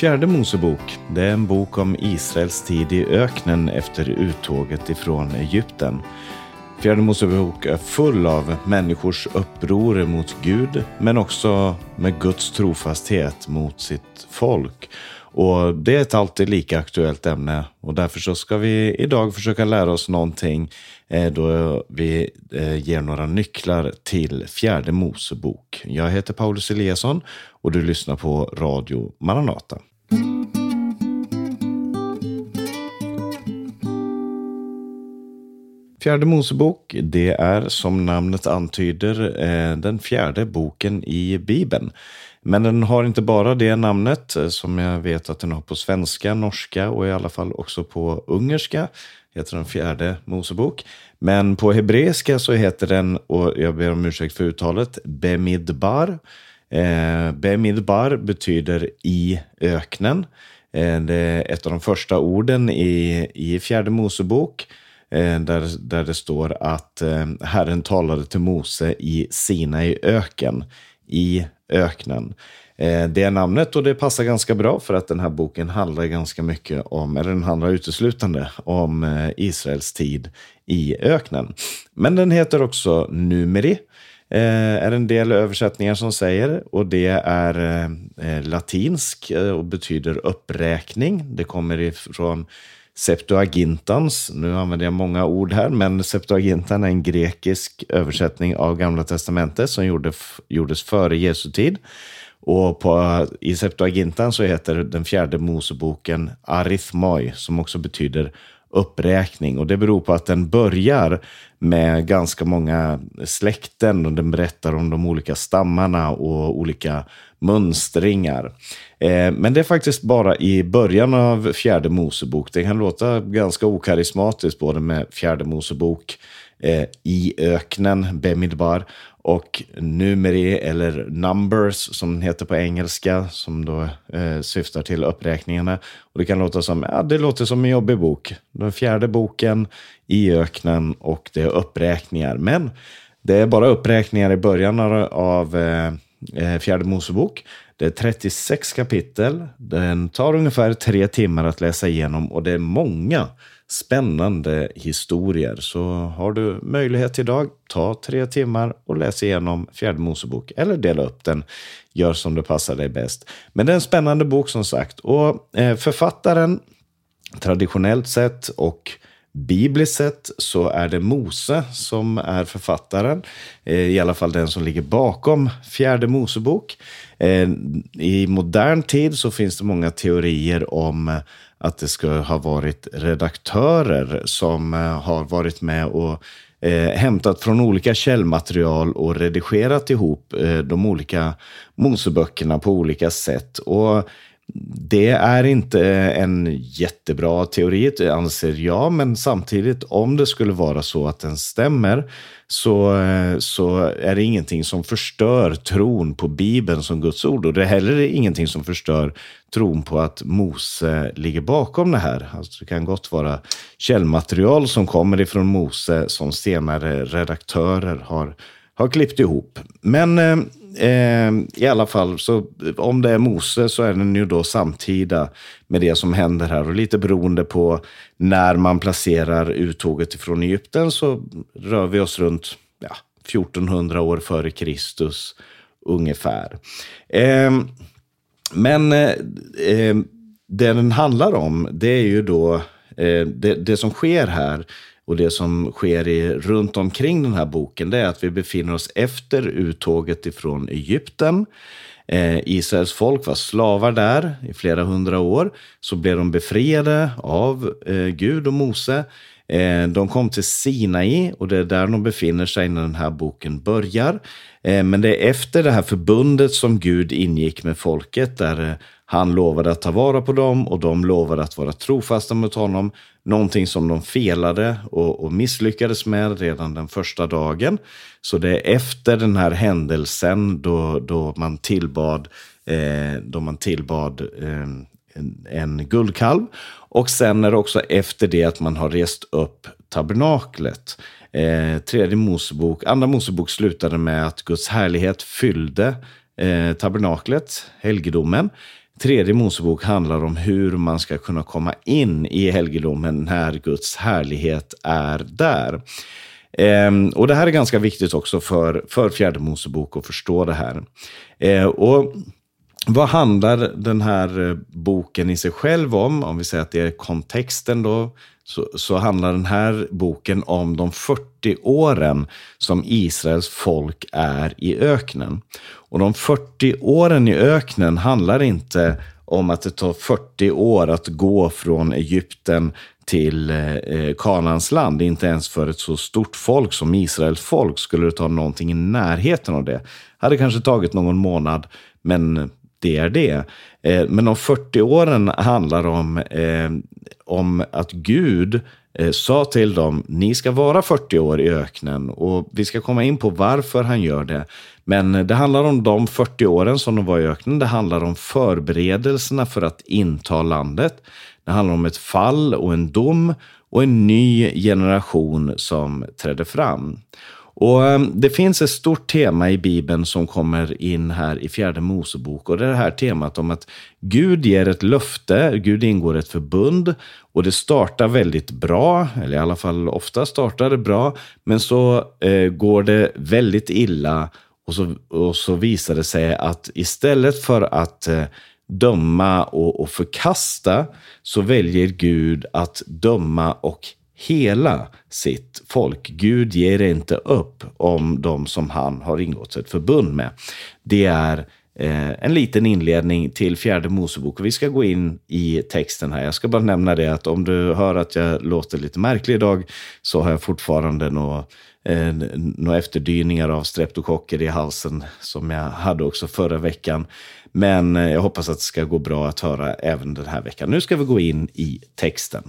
Fjärde Mosebok, det är en bok om Israels tid i öknen efter uttåget ifrån Egypten. Fjärde Mosebok är full av människors uppror mot Gud, men också med Guds trofasthet mot sitt folk. Och det är ett alltid lika aktuellt ämne och därför så ska vi idag försöka lära oss någonting eh, då vi eh, ger några nycklar till fjärde Mosebok. Jag heter Paulus Eliasson och du lyssnar på Radio Maranata. Fjärde Mosebok, det är som namnet antyder eh, den fjärde boken i Bibeln. Men den har inte bara det namnet eh, som jag vet att den har på svenska, norska och i alla fall också på ungerska. Heter den fjärde Mosebok. Men på hebreiska så heter den, och jag ber om ursäkt för uttalet, Bemidbar. Eh, Bemidbar betyder i öknen. Eh, det är ett av de första orden i, i fjärde Mosebok. Eh, där, där det står att eh, Herren talade till Mose i Sinai öken, i öknen. Eh, det är namnet och det passar ganska bra för att den här boken handlar ganska mycket om, eller den handlar uteslutande om eh, Israels tid i öknen. Men den heter också Numeri, Eh, är en del översättningar som säger. Och det är eh, eh, latinsk och betyder uppräkning. Det kommer ifrån Septuagintans, nu använder jag många ord här, men Septuagintan är en grekisk översättning av Gamla Testamentet som gjorde, gjordes före Jesu tid. Och på, i Septuagintan så heter den fjärde Moseboken Arithmoi, som också betyder uppräkning. Och det beror på att den börjar med ganska många släkten och den berättar om de olika stammarna och olika mönstringar. Eh, men det är faktiskt bara i början av fjärde Mosebok. Det kan låta ganska okarismatiskt både med fjärde Mosebok eh, i öknen, Bemidbar, och numeri eller numbers som den heter på engelska, som då eh, syftar till uppräkningarna. Och det kan låta som, ja, det låter som en jobbig bok. Den fjärde boken i öknen och det är uppräkningar. Men det är bara uppräkningar i början av eh, eh fjärde Mosebok. Det är 36 kapitel. Den tar ungefär tre timmar att läsa igenom och det är många spännande historier. Så har du möjlighet idag, ta tre timmar och läs igenom Fjärde Mosebok. Eller dela upp den, gör som det passar dig bäst. Men det är en spännande bok som sagt. Och eh, författaren, traditionellt sett och Bibliskt sett så är det Mose som är författaren, eh, i alla fall den som ligger bakom Fjärde Mosebok. Eh, I modern tid så finns det många teorier om eh, att det ska ha varit redaktörer som har varit med och eh, hämtat från olika källmaterial och redigerat ihop eh, de olika Moseböckerna på olika sätt. Och det är inte en jättebra teori, anser jag, men samtidigt om det skulle vara så att den stämmer så, så är det ingenting som förstör tron på Bibeln som Guds ord. Och det är heller ingenting som förstör tron på att Mose ligger bakom det här. Alltså det kan gott vara källmaterial som kommer ifrån Mose som senare redaktörer har, har klippt ihop. Men eh, eh, i alla fall, så om det är Mose så är den ju då samtida med det som händer här. Och lite beroende på när man placerar uttåget ifrån Egypten så rör vi oss runt ja, 1400 år före Kristus ungefär. Eh, men eh, eh, det den handlar om, det är ju då eh, det, det som sker här och det som sker i, runt omkring den här boken det är att vi befinner oss efter uttåget ifrån Egypten. Eh, Israels folk var slavar där i flera hundra år. Så blev de befriade av eh, Gud och Mose. Eh, de kom till Sinai och det är där de befinner sig när den här boken börjar. Eh, men det är efter det här förbundet som Gud ingick med folket där eh, han lovade att ta vara på dem och de lovade att vara trofasta mot honom. Någonting som de felade och, misslyckades med redan den första dagen. Så det är efter den här händelsen då, då man tillbad, då man tillbad ehm, en, en guldkalv. Och sen är det också efter det att man har rest upp tabernaklet. Eh, tredje Mosebok, andra Mosebok slutade med att Guds härlighet fyllde eh, tabernaklet, helgedomen. tredje Mosebok handlar om hur man ska kunna komma in i helgedomen när Guds härlighet är där. Eh, och Det här är ganska viktigt också för, för fjärde Mosebok att förstå det här. Eh, och vad handlar den här eh, boken i sig själv om? Om vi säger att det är kontexten då, så, så handlar den här boken om de 40 åren som Israels folk är i öknen. Och de 40 åren i öknen handlar inte om att det tar 40 år att gå från Egypten till eh, eh Kanans land. Inte ens för ett så stort folk som Israels folk skulle det ta någonting i närheten av det. Hade kanske tagit någon månad, men det är det. Eh, men de 40 åren handlar om, eh, om att Gud eh, sa till dem, ni ska vara 40 år i öknen. Och vi ska komma in på varför han gör det. Men det handlar om de 40 åren som de var i öknen. Det handlar om förberedelserna för att inta landet. Det handlar om ett fall och en dom och en ny generation som trädde fram. Och ehm, Det finns ett stort tema i Bibeln som kommer in här i fjärde Mosebok. Och det är det här temat om att Gud ger ett löfte, Gud ingår ett förbund. Och det startar väldigt bra, eller i alla fall ofta startar det bra. Men så eh, går det väldigt illa och så, och så visar det sig att istället för att eh, döma och, och förkasta så väljer Gud att döma och hela sitt folk. Gud ger inte upp om de som han har ingått ett förbund med. Det är eh, en liten inledning till fjärde Mosebok. Vi ska gå in i texten här. Jag ska bara nämna det att om du hör att jag låter lite märklig idag så har jag fortfarande några eh, några efterdyningar av streptokocker i halsen som jag hade också förra veckan. Men eh, jag hoppas att det ska gå bra att höra även den här veckan. Nu ska vi gå in i texten.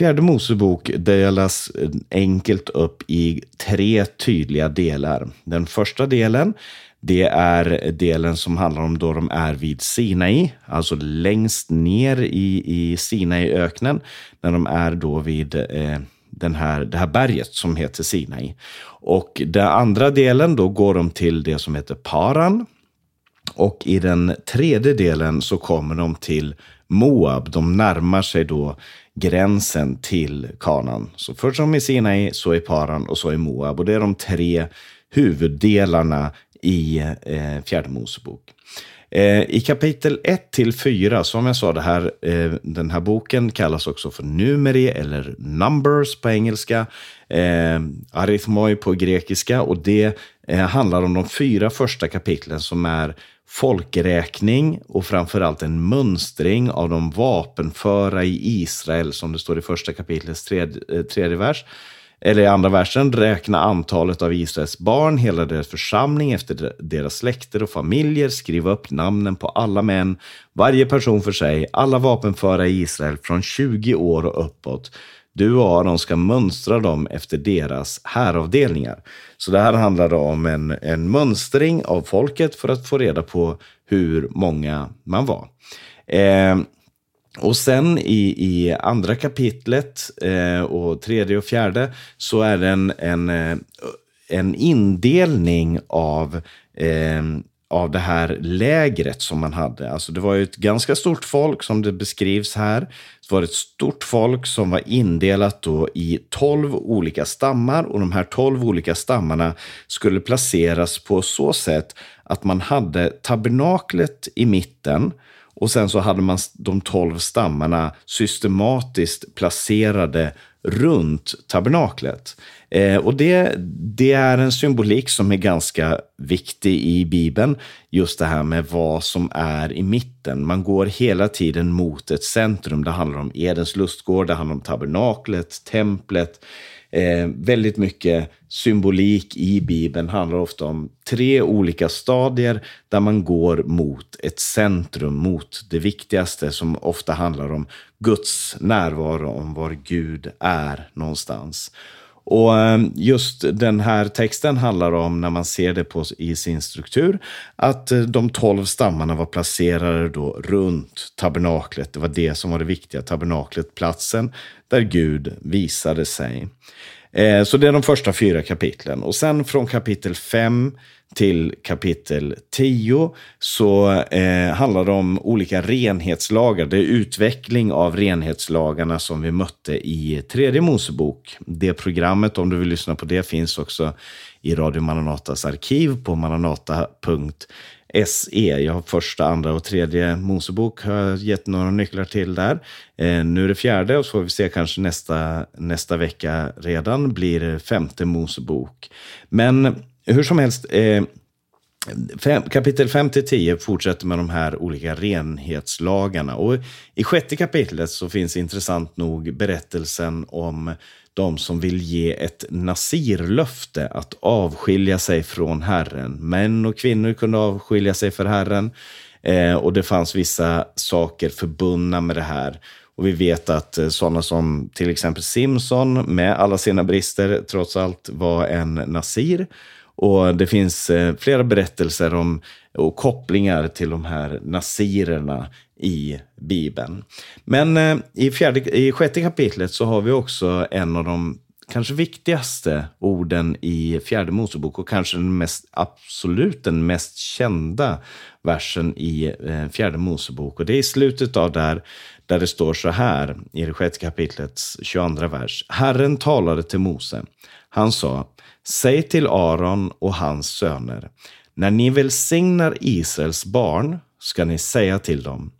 Fjärde Mosebok delas eh, enkelt upp i tre tydliga delar. Den första delen det är delen som handlar om då de är vid Sinai, alltså längst ner i, i Sinaiöknen, när de är då vid eh, den här, det här berget som heter Sinai. Och den andra delen, då går de till det som heter Paran. Och i den tredje delen så kommer de till Moab. De närmar sig då gränsen till Kanan. Så först som i Sinai, så i Paran och så i Moab. Och det är de tre huvuddelarna i eh, Fjärde Mosebok. Eh, I kapitel 1 till 4, som jag sa, det här, eh, den här boken kallas också för numeri eller numbers på engelska, eh, arithmoi på grekiska och det eh, handlar om de fyra första kapitlen som är folkräkning och framförallt en mönstring av de vapenföra i Israel, som det står i första kapitlets tredje, eh, tredje vers. Eller i andra versen, räkna antalet av Israels barn, hela deras församling efter deras släkter och familjer, skriva upp namnen på alla män, varje person för sig, alla vapenföra i Israel från 20 år och uppåt. Du och Aron ska mönstra dem efter deras häravdelningar. Så det här handlar om en, en mönstring av folket för att få reda på hur många man var. Eh, och sen i, i andra kapitlet eh, och tredje och fjärde så är det en, en, eh, en indelning av eh, av det här lägret som man hade. Alltså det var ju ett ganska stort folk som det beskrivs här. Det var ett stort folk som var indelat då i tolv olika stammar och de här tolv olika stammarna skulle placeras på så sätt att man hade tabernaklet i mitten och sen så hade man de tolv stammarna systematiskt placerade runt tabernaklet. Eh, och det, det är en symbolik som är ganska viktig i Bibeln. Just det här med vad som är i mitten. Man går hela tiden mot ett centrum. Det handlar om Edens lustgård, det handlar om tabernaklet, templet. Eh, väldigt mycket symbolik i Bibeln handlar ofta om tre olika stadier där man går mot ett centrum, mot det viktigaste som ofta handlar om Guds närvaro, om var Gud är någonstans. Och ehm, just den här texten handlar om, när man ser det på, i sin struktur, att eh, de tolv stammarna var placerade då runt tabernaklet. Det var det som var det viktiga, tabernaklet, platsen där Gud visade sig. Eh, så det är de första fyra kapitlen. Och sen från kapitel 5 till kapitel 10 så eh, handlar det om olika renhetslagar. Det är utveckling av renhetslagarna som vi mötte i tredje Mosebok. Det programmet, om du vill lyssna på det, finns också i Radio Maranatas arkiv på maranata.se. Jag har första, andra och tredje Mosebok har jag gett några nycklar till där. Eh, nu är det fjärde och så får vi se kanske nästa, nästa vecka redan blir femte Mosebok. Men hur som helst, eh, fem, kapitel 5 till 10 fortsätter med de här olika renhetslagarna. Och I sjätte kapitlet så finns intressant nog berättelsen om de som vill ge ett nasirlöfte att avskilja sig från Herren. Män och kvinnor kunde avskilja sig för Herren. Eh, och det fanns vissa saker förbundna med det här. Och vi vet att eh, sådana som till exempel Simson med alla sina brister trots allt var en nasir. Och det finns eh, flera berättelser om och kopplingar till de här nasirerna i Bibeln. Men eh, i, fjärde, i sjätte kapitlet så har vi också en av de kanske viktigaste orden i fjärde Mosebok och kanske den mest, absolut den mest kända versen i eh, fjärde Mosebok. Och det är i slutet av där, där det står så här i det sjätte kapitlets 22 vers. Herren talade till Mose. Han sa, säg till Aron och hans söner, när ni välsignar Israels barn ska ni säga till dem,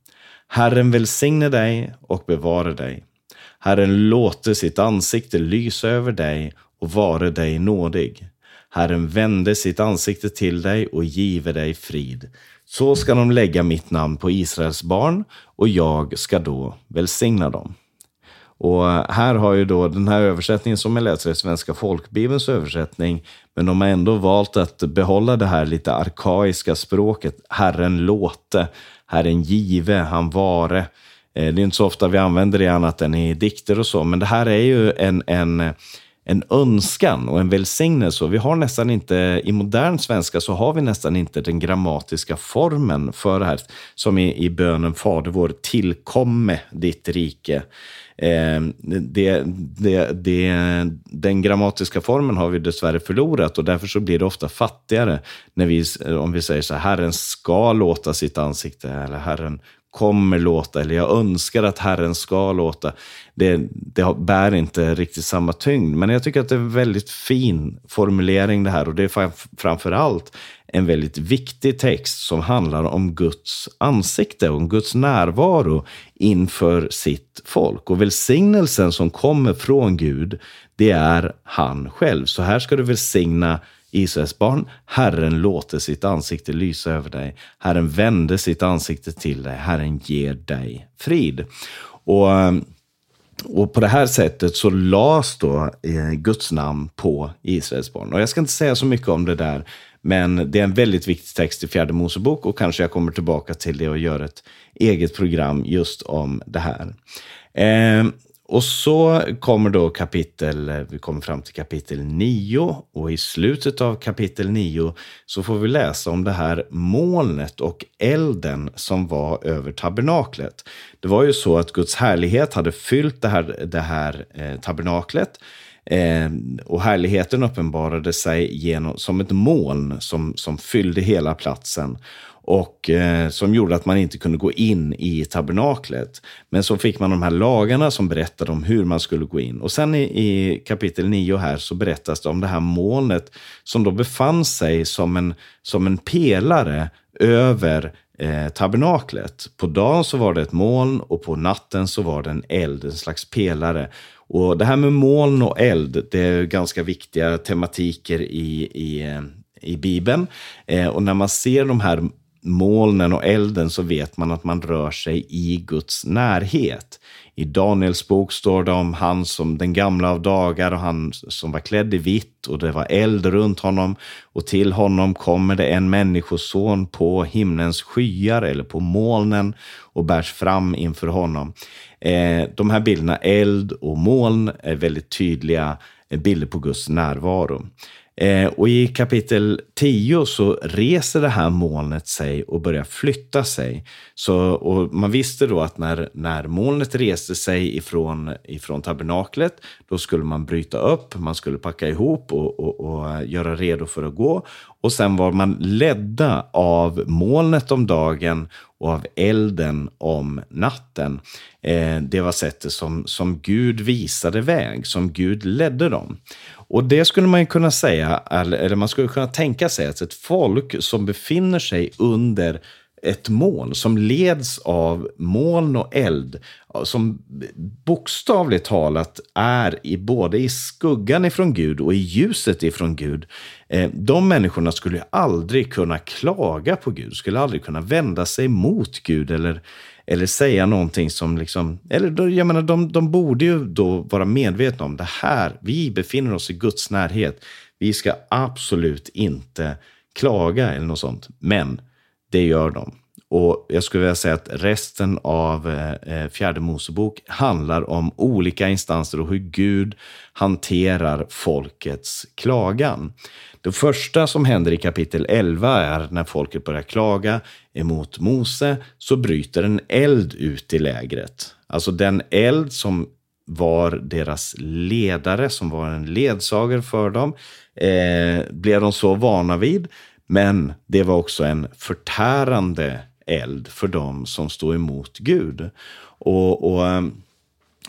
Herren välsigne dig och bevare dig. Herren låte sitt ansikte lysa över dig och vare dig nådig. Herren vände sitt ansikte till dig och give dig frid. Så ska de lägga mitt namn på Israels barn och jag ska då välsigna dem. Och här har ju då den här översättningen som jag läser i Svenska folkbibelns översättning, men de har ändå valt att behålla det här lite arkaiska språket, Herren låte, Herren give, han vare. Eh, det är inte så ofta vi använder det annat än i dikter och så, men det här är ju en, en, en önskan och en välsignelse. Och vi har nästan inte, i modern svenska så har vi nästan inte den grammatiska formen för det här, som i, i bönen Fader vår, tillkomme ditt rike. Eh, det, det, det, den grammatiska formen har vi dessvärre förlorat och därför så blir det ofta fattigare när vi, om vi säger så här, Herren ska låta sitt ansikte eller Herren kommer låta eller jag önskar att Herren ska låta. Det, det bär inte riktigt samma tyngd, men jag tycker att det är en väldigt fin formulering det här och det är framför allt en väldigt viktig text som handlar om Guds ansikte, om Guds närvaro inför sitt folk. Och välsignelsen som kommer från Gud, det är han själv. Så här ska du välsigna Israels barn. Herren låter sitt ansikte lysa över dig. Herren vände sitt ansikte till dig. Herren ger dig frid. Och eh, och på det här sättet så lades då eh, Guds namn på Israels barn. Och jag ska inte säga så mycket om det där, men det är en väldigt viktig text i fjärde Mosebok och kanske jag kommer tillbaka till det och gör ett eget program just om det här. Eh, och så kommer då kapitel, vi kommer fram till kapitel 9 och i slutet av kapitel 9 så får vi läsa om det här molnet och elden som var över tabernaklet. Det var ju så att Guds härlighet hade fyllt det här, det här eh, tabernaklet eh, och härligheten uppenbarade sig genom, som ett moln som, som fyllde hela platsen och eh, som gjorde att man inte kunde gå in i tabernaklet. Men så fick man de här lagarna som berättade om hur man skulle gå in. Och sen i, i kapitel 9 här så berättas det om det här molnet som då befann sig som en, som en pelare över eh, tabernaklet. På dagen så var det ett moln och på natten så var det en eld, en slags pelare. Och det här med moln och eld, det är ganska viktiga tematiker i, i, eh, i Bibeln. Eh, och när man ser de här molnen och elden så vet man att man rör sig i Guds närhet. I Daniels bok står det om han som den gamla av dagar och han som var klädd i vitt och det var eld runt honom och till honom kommer det en människoson på himlens skyar eller på molnen och bärs fram inför honom. Eh, de här bilderna, eld och moln, är väldigt tydliga bilder på Guds närvaro. Eh, och i kapitel 10 så reser det här molnet sig och börjar flytta sig. Så, och man visste då att när, när molnet reste sig ifrån, ifrån tabernaklet, då skulle man bryta upp, man skulle packa ihop och, och, och göra redo för att gå. Och sen var man ledda av molnet om dagen och av elden om natten. Eh, det var sättet som, som Gud visade väg, som Gud ledde dem. Och det skulle man kunna säga, eller man skulle kunna tänka sig att ett folk som befinner sig under ett moln som leds av moln och eld, som bokstavligt talat är i, både i skuggan ifrån Gud och i ljuset ifrån Gud. Eh, de människorna skulle aldrig kunna klaga på Gud, skulle aldrig kunna vända sig mot Gud eller, eller säga någonting som liksom, eller jag menar, de, de borde ju då vara medvetna om det här, vi befinner oss i Guds närhet. Vi ska absolut inte klaga eller något sånt. Men det gör de. Och jag skulle vilja säga att resten av eh, eh fjärde Mosebok handlar om olika instanser och hur Gud hanterar folkets klagan. Det första som händer i kapitel 11 är när folket börjar klaga emot Mose så bryter en eld ut i lägret. Alltså den eld som var deras ledare, som var en ledsagare för dem, eh, blev de så vana vid. Men det var också en förtärande eld för dem som stod emot Gud. Och, och eh,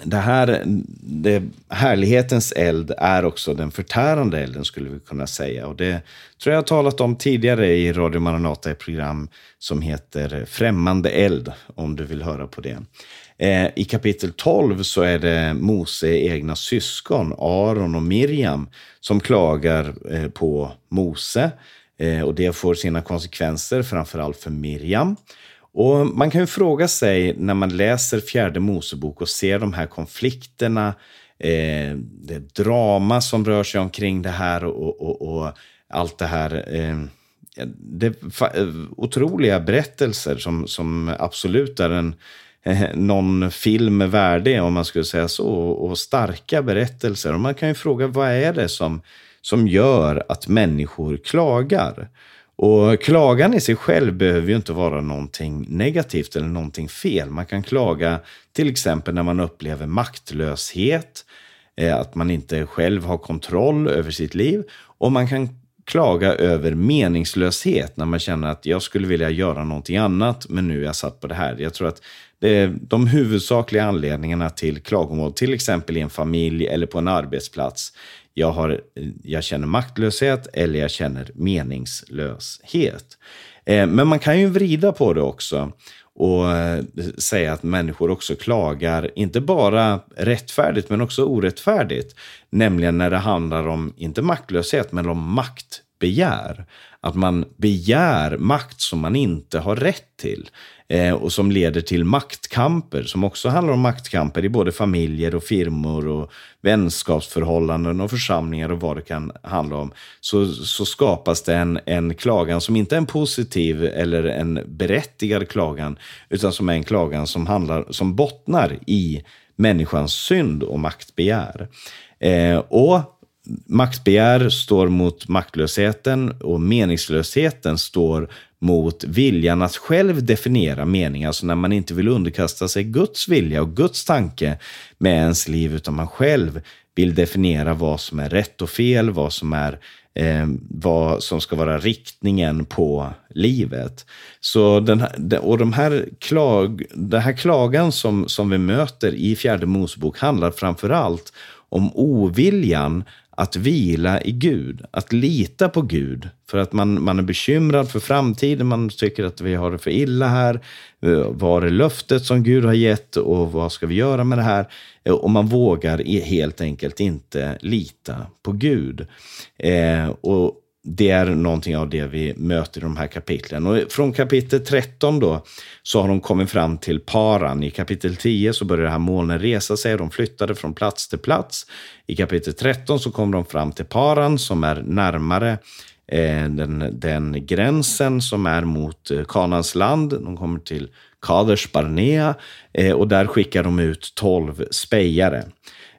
det här, det, härlighetens eld är också den förtärande elden skulle vi kunna säga. Och det tror jag har talat om tidigare i Radio Maranata, ett program som heter Främmande eld, om du vill höra på det. Eh, I kapitel 12 så är det Mose egna syskon, Aron och Miriam, som klagar eh, på Mose. Eh, och det får sina konsekvenser, framförallt för Miriam. Och Man kan ju fråga sig när man läser fjärde Mosebok och ser de här konflikterna, eh, det drama som rör sig omkring det här och, och, och allt det här. Eh, det är eh, otroliga berättelser som, som absolut är en, eh, någon film värdig, om man skulle säga så, och starka berättelser. Och man kan ju fråga, vad är det som, som gör att människor klagar? Och klagan i sig själv behöver ju inte vara någonting negativt eller någonting fel. Man kan klaga till exempel när man upplever maktlöshet, eh, att man inte själv har kontroll över sitt liv. Och man kan klaga över meningslöshet när man känner att jag skulle vilja göra någonting annat, men nu är jag satt på det här. Jag tror att det är de huvudsakliga anledningarna till klagomål, till exempel i en familj eller på en arbetsplats, jag, har, jag känner maktlöshet eller jag känner meningslöshet. Eh, men man kan ju vrida på det också och eh, säga att människor också klagar, inte bara rättfärdigt men också orättfärdigt. Nämligen när det handlar om, inte maktlöshet, men om maktbegär. Att man begär makt som man inte har rätt till eh, och som leder till maktkamper som också handlar om maktkamper i både familjer och firmor och vänskapsförhållanden och församlingar och vad det kan handla om. Så, så skapas det en, en klagan som inte är en positiv eller en berättigad klagan utan som är en klagan som, handlar, som bottnar i människans synd och maktbegär. Eh, och maktbegär står mot maktlösheten och meningslösheten står mot viljan att själv definiera mening, alltså när man inte vill underkasta sig Guds vilja och Guds tanke med ens liv, utan man själv vill definiera vad som är rätt och fel, vad som är eh, vad som ska vara riktningen på livet. Så den här, och de här klag, den här klagan som, som vi möter i fjärde Mosebok handlar framför allt om oviljan att vila i Gud, att lita på Gud. För att man, man är bekymrad för framtiden, man tycker att vi har det för illa här. Eh, Var är löftet som Gud har gett och vad ska vi göra med det här? Eh, och man vågar helt enkelt inte lita på Gud. Eh, och det är någonting av det vi möter i de här kapitlen. Och från kapitel 13 då så har de kommit fram till Paran. I kapitel 10 så börjar det här molnen resa sig. De flyttade från plats till plats. I kapitel 13 så kommer de fram till Paran som är närmare eh, den, den gränsen som är mot eh, Kanans land. De kommer till Kaders Barnea eh, och där skickar de ut tolv spejare.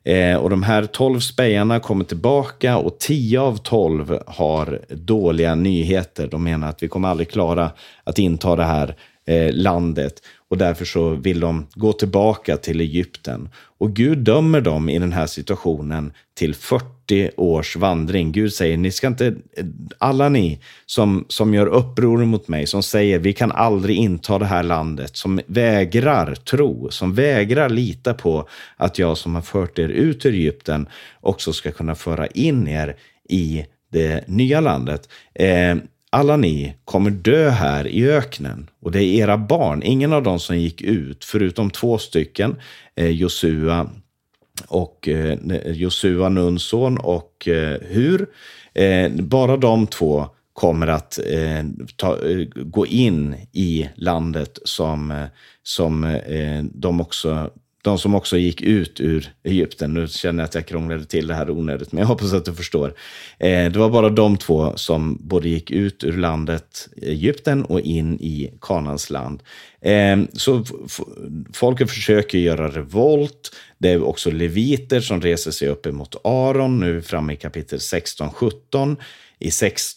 Eh, och de här 12 spejarna kommer tillbaka och 10 av 12 har dåliga nyheter. De menar att vi kommer aldrig klara att inta det här eh, landet. Och därför så vill de gå tillbaka till Egypten. Och Gud dömer dem i den här situationen till 40 års vandring. Gud säger, ni ska inte, alla ni som, som gör uppror mot mig, som säger vi kan aldrig inta det här landet, som vägrar tro, som vägrar lita på att jag som har fört er ut ur Egypten också ska kunna föra in er i det nya landet. Eh, alla ni kommer dö här i öknen och det är era barn, ingen av dem som gick ut, förutom två stycken, eh, Josua och eh, Josua Nuns och eh, Hur. Bara de två kommer att eh, ta, gå in i landet som, som eh, de också de som också gick ut ur Egypten. Nu känner jag att jag krånglade till det här onödigt, men jag hoppas att du förstår. Eh, det var bara de två som både gick ut ur landet Egypten och in i Kanans land. Eh, så folket försöker göra revolt. Det är också leviter som reser sig upp emot Aron, nu framme i kapitel 16-17. I,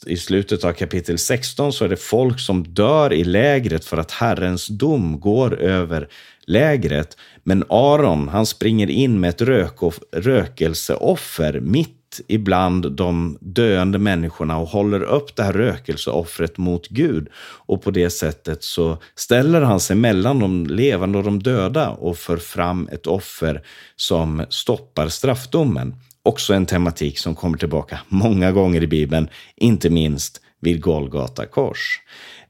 I slutet av kapitel 16 så är det folk som dör i lägret för att Herrens dom går över lägret. Men Aron, han springer in med ett rök, rökelseoffer mitt ibland de döende människorna och håller upp det här rökelseoffret mot Gud. Och på det sättet så ställer han sig mellan de levande och de döda och för fram ett offer som stoppar straffdomen. Också en tematik som kommer tillbaka många gånger i Bibeln, inte minst vid Golgata kors.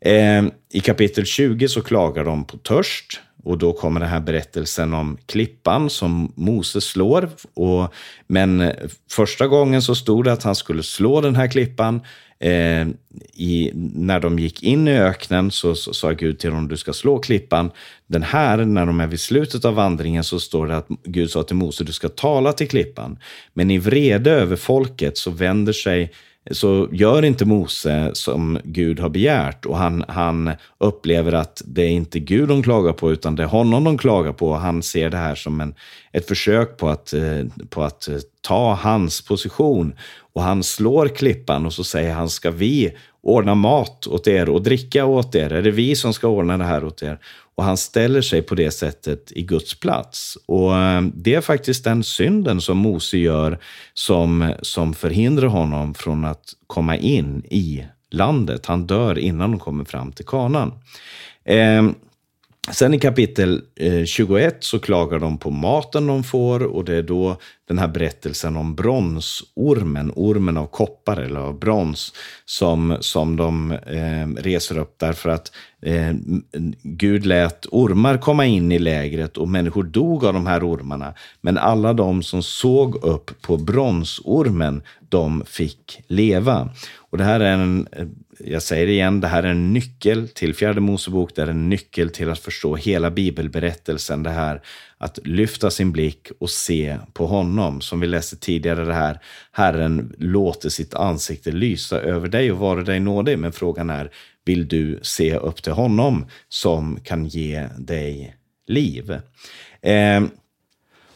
Eh, I kapitel 20 så klagar de på törst. Och då kommer den här berättelsen om klippan som Moses slår. Och, men första gången så stod det att han skulle slå den här klippan. Eh, i, när de gick in i öknen så, så sa Gud till dem, du ska slå klippan. Den här, när de är vid slutet av vandringen, så står det att Gud sa till Mose, du ska tala till klippan. Men i vrede över folket så vänder sig så gör inte Mose som Gud har begärt och han, han upplever att det är inte Gud de klagar på utan det är honom de klagar på. Han ser det här som en, ett försök på att, eh, på att eh, ta hans position och han slår klippan och så säger han, ska vi ordna mat åt er och dricka åt er? Är det vi som ska ordna det här åt er? Och han ställer sig på det sättet i Guds plats. Och eh, det är faktiskt den synden som Mose gör som, som förhindrar honom från att komma in i landet. Han dör innan de kommer fram till kanan. Eh, Sen i kapitel eh, 21 så klagar de på maten de får och det är då den här berättelsen om bronsormen, ormen av koppar eller av brons, som, som de eh, reser upp därför att eh, Gud lät ormar komma in i lägret och människor dog av de här ormarna. Men alla de som såg upp på bronsormen, de fick leva. Och det här är en jag säger det igen, det här är en nyckel till fjärde Mosebok. Det är en nyckel till att förstå hela bibelberättelsen. Det här att lyfta sin blick och se på honom. Som vi läste tidigare det här, Herren låter sitt ansikte lysa över dig och vara dig nådig. Men frågan är, vill du se upp till honom som kan ge dig liv? Eh,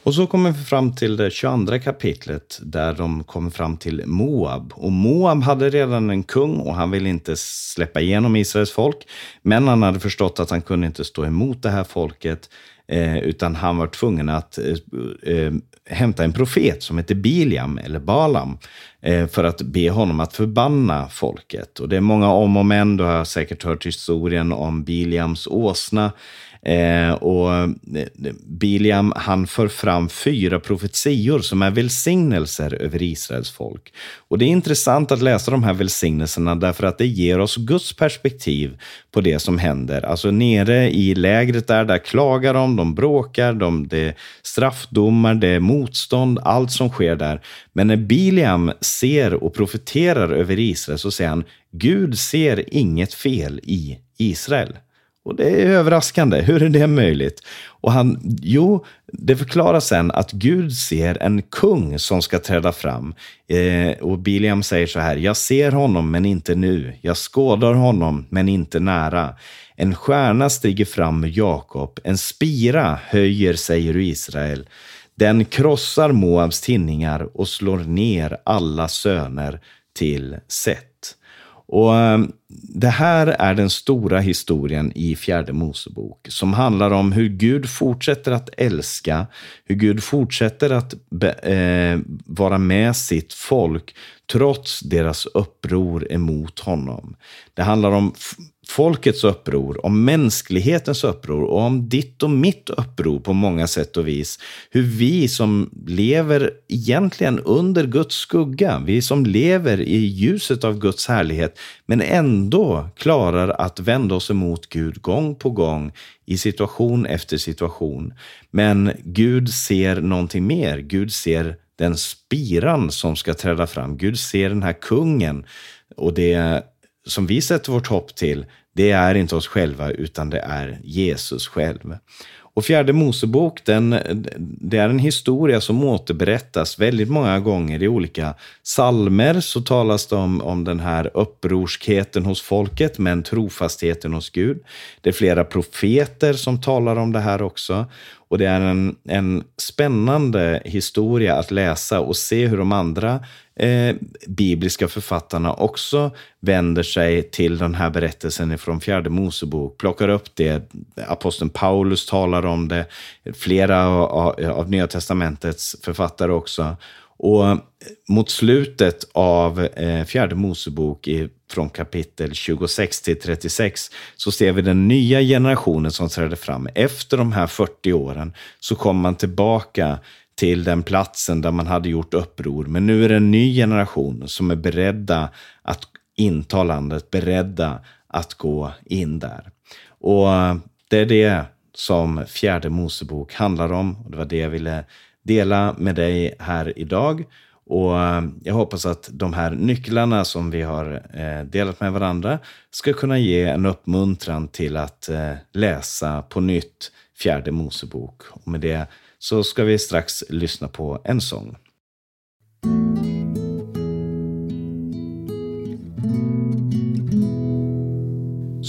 och så kommer vi fram till det 22 kapitlet där de kommer fram till Moab. Och Moab hade redan en kung och han ville inte släppa igenom Israels folk. Men han hade förstått att han kunde inte stå emot det här folket. Eh, utan han var tvungen att eh, eh, hämta en profet som heter Biliam eller Balam eh, för att be honom att förbanna folket. Och det är många om och men. Du har säkert hört historien om Biliams åsna Eh, och eh, Biliam han för fram fyra profetior som är välsignelser över Israels folk. Och det är intressant att läsa de här välsignelserna därför att det ger oss Guds perspektiv på det som händer. Alltså nere i lägret där, där klagar de, de bråkar, de, det är straffdomar, det är motstånd, allt som sker där. Men när Biliam ser och profeterar över Israel så säger han, Gud ser inget fel i Israel. Och det är överraskande. Hur är det möjligt? Och han, jo, det förklaras sen att Gud ser en kung som ska träda fram. Eh, och Biliam säger så här, jag ser honom men inte nu. Jag skådar honom men inte nära. En stjärna stiger fram ur Jakob, en spira höjer sig ur Israel. Den krossar Moabs tinningar och slår ner alla söner till Set. Och ehm, det här är den stora historien i fjärde Mosebok som handlar om hur Gud fortsätter att älska, hur Gud fortsätter att be, eh, vara med sitt folk trots deras uppror emot honom. Det handlar om folkets uppror, om mänsklighetens uppror och om ditt och mitt uppror på många sätt och vis. Hur vi som lever egentligen under Guds skugga, vi som lever i ljuset av Guds härlighet, men ändå klarar att vända oss emot Gud gång på gång i situation efter situation. Men Gud ser någonting mer. Gud ser den spiran som ska träda fram. Gud ser den här kungen och det som vi sätter vårt hopp till, det är inte oss själva utan det är Jesus själv. Och fjärde Mosebok, den, det är en historia som återberättas väldigt många gånger i olika salmer så talas det om, om den här upprorskheten hos folket men trofastheten hos Gud. Det är flera profeter som talar om det här också. Och det är en, en spännande historia att läsa och se hur de andra eh, bibliska författarna också vänder sig till den här berättelsen från fjärde Mosebok, plockar upp det. Aposteln Paulus talar om det, flera av, av Nya Testamentets författare också. Och mot slutet av eh, fjärde Mosebok i, från kapitel 26 till 36 så ser vi den nya generationen som träder fram. Efter de här 40 åren så kommer man tillbaka till den platsen där man hade gjort uppror. Men nu är det en ny generation som är beredda att inta landet, beredda att gå in där. Och eh, det är det som fjärde Mosebok handlar om. Och det var det jag ville dela med dig här idag. Och eh, jag hoppas att de här nycklarna som vi har eh, delat med varandra ska kunna ge en uppmuntran till att läsa på nytt fjärde Mosebok. Och med det så ska vi strax lyssna på en sång.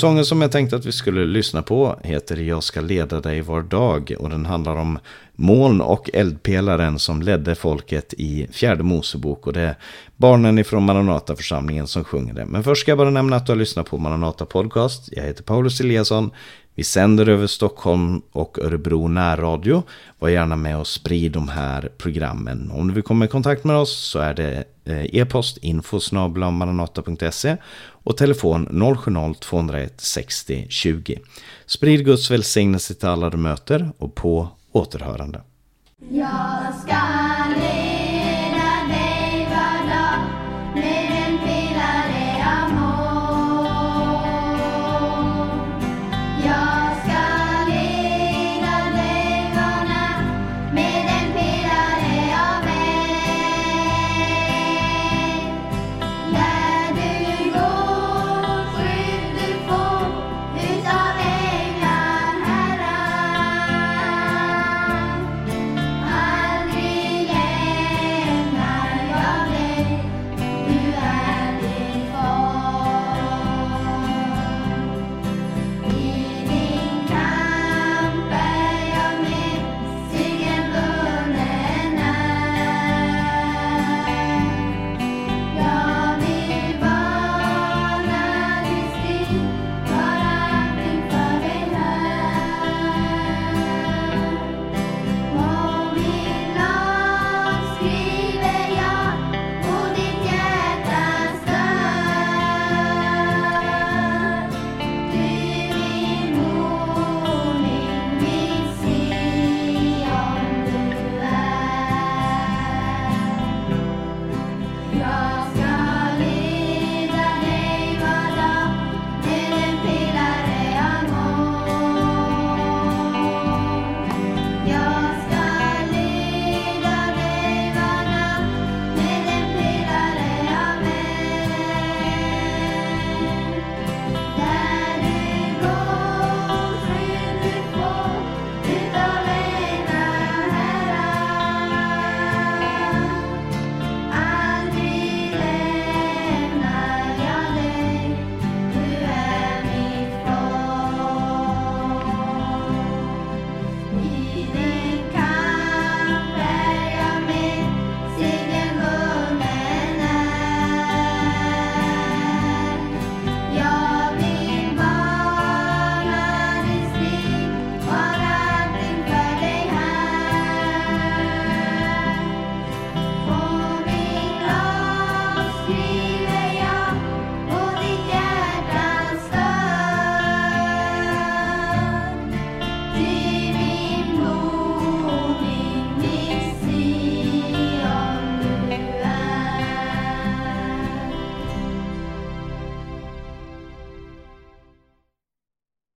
Sången som jag tänkte att vi skulle lyssna på heter Jag ska leda dig var dag och den handlar om moln och eldpelaren som ledde folket i fjärde Mosebok och det är barnen ifrån Maranata-församlingen som sjunger det. Men först ska jag bara nämna att du har lyssnat på Maranata Podcast. Jag heter Paulus Eliasson. Vi sänder över Stockholm och Örebro närradio. Var gärna med och sprid de här programmen. Om du vill komma i kontakt med oss så är det eh, e-post info maranata.se och telefon 070-201 60 20. Sprid Guds välsignelse till alla du möter och på återhörande. Jag ska